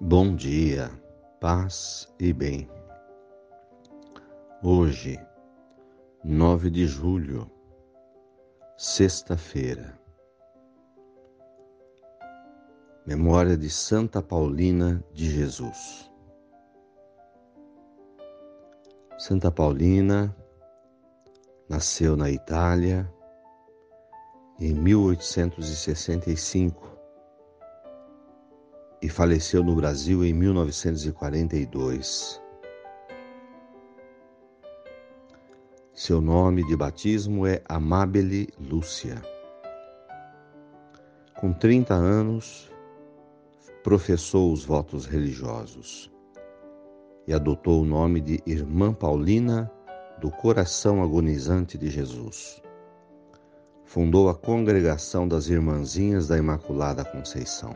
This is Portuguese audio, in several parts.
Bom dia, paz e bem. Hoje, 9 de julho, sexta-feira. Memória de Santa Paulina de Jesus. Santa Paulina nasceu na Itália em 1865 e faleceu no Brasil em 1942. Seu nome de batismo é Amabile Lúcia. Com 30 anos, professou os votos religiosos e adotou o nome de Irmã Paulina do Coração Agonizante de Jesus. Fundou a Congregação das Irmãzinhas da Imaculada Conceição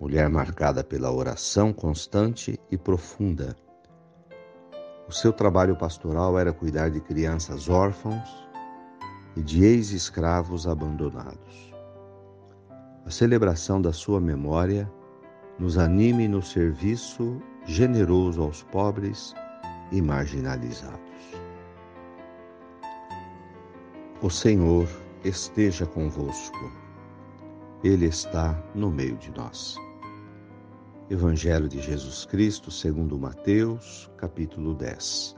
mulher marcada pela oração constante e profunda. O seu trabalho pastoral era cuidar de crianças órfãos e de ex-escravos abandonados. A celebração da sua memória nos anime no serviço generoso aos pobres e marginalizados. O Senhor esteja convosco, Ele está no meio de nós. Evangelho de Jesus Cristo, segundo Mateus, capítulo 10,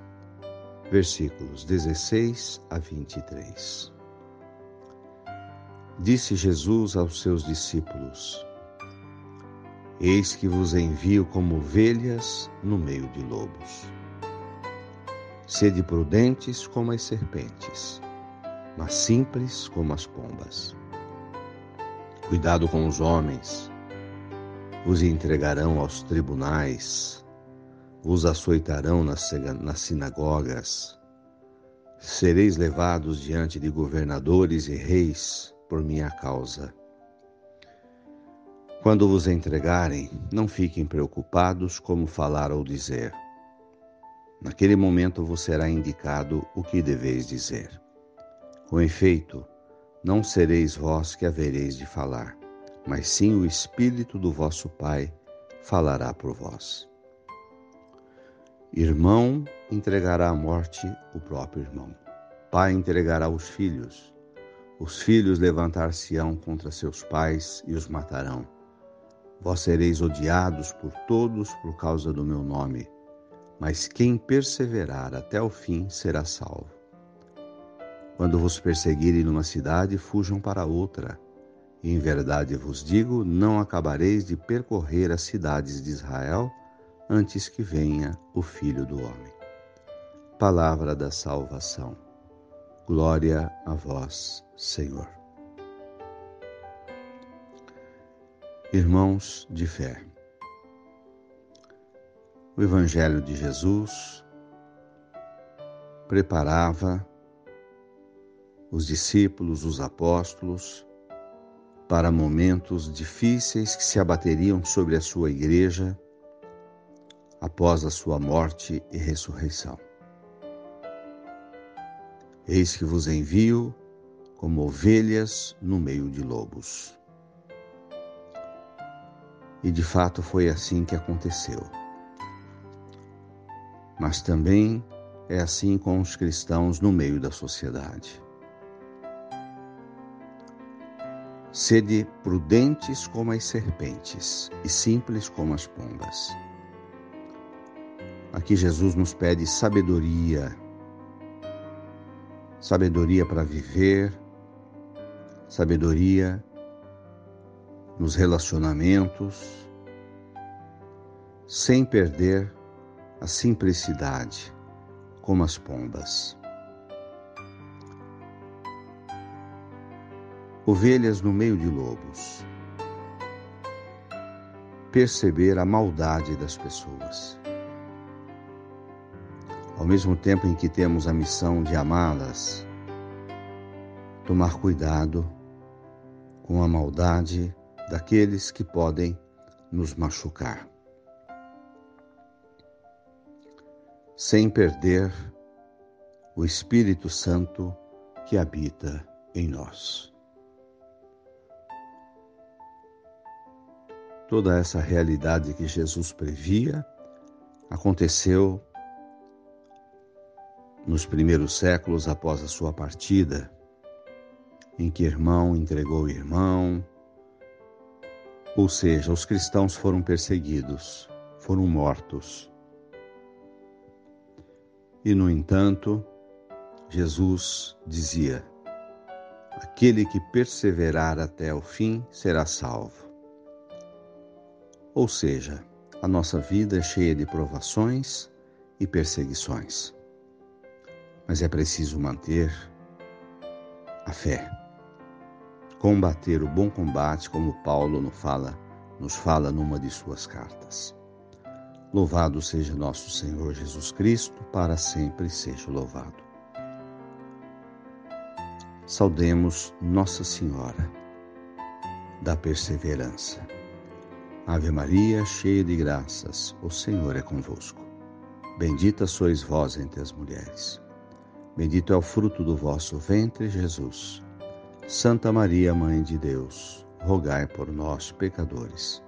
versículos 16 a 23. Disse Jesus aos seus discípulos: Eis que vos envio como ovelhas no meio de lobos. Sede prudentes como as serpentes, mas simples como as pombas. Cuidado com os homens os entregarão aos tribunais, os açoitarão nas, nas sinagogas, sereis levados diante de governadores e reis por minha causa. Quando vos entregarem, não fiquem preocupados como falar ou dizer. Naquele momento vos será indicado o que deveis dizer. Com efeito, não sereis vós que havereis de falar mas sim o Espírito do vosso Pai falará por vós. Irmão entregará à morte o próprio irmão. Pai entregará os filhos. Os filhos levantar-se-ão contra seus pais e os matarão. Vós sereis odiados por todos por causa do meu nome, mas quem perseverar até o fim será salvo. Quando vos perseguirem numa cidade, fujam para outra em verdade vos digo: não acabareis de percorrer as cidades de Israel antes que venha o Filho do Homem. Palavra da salvação. Glória a vós, Senhor. Irmãos de fé, o Evangelho de Jesus preparava os discípulos, os apóstolos, para momentos difíceis que se abateriam sobre a sua igreja após a sua morte e ressurreição. Eis que vos envio como ovelhas no meio de lobos. E de fato foi assim que aconteceu. Mas também é assim com os cristãos no meio da sociedade. Sede prudentes como as serpentes e simples como as pombas. Aqui Jesus nos pede sabedoria, sabedoria para viver, sabedoria nos relacionamentos, sem perder a simplicidade, como as pombas. Ovelhas no meio de lobos. Perceber a maldade das pessoas. Ao mesmo tempo em que temos a missão de amá-las, tomar cuidado com a maldade daqueles que podem nos machucar. Sem perder o Espírito Santo que habita em nós. Toda essa realidade que Jesus previa aconteceu nos primeiros séculos após a sua partida, em que irmão entregou irmão, ou seja, os cristãos foram perseguidos, foram mortos. E, no entanto, Jesus dizia: Aquele que perseverar até o fim será salvo. Ou seja, a nossa vida é cheia de provações e perseguições. Mas é preciso manter a fé. Combater o bom combate, como Paulo nos fala, nos fala numa de suas cartas. Louvado seja nosso Senhor Jesus Cristo, para sempre seja louvado. Saudemos Nossa Senhora da Perseverança. Ave Maria, cheia de graças, o Senhor é convosco. Bendita sois vós entre as mulheres. Bendito é o fruto do vosso ventre, Jesus. Santa Maria, Mãe de Deus, rogai por nós, pecadores,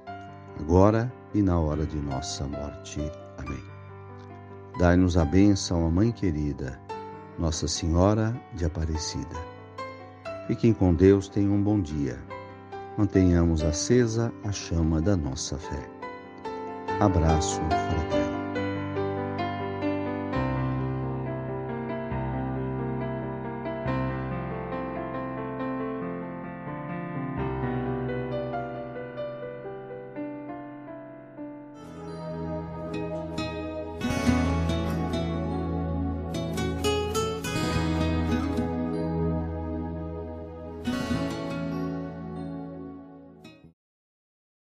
agora e na hora de nossa morte. Amém. Dai-nos a bênção, a Mãe querida, Nossa Senhora de Aparecida. Fiquem com Deus, tenham um bom dia mantenhamos acesa a chama da nossa fé. Abraço fraterno.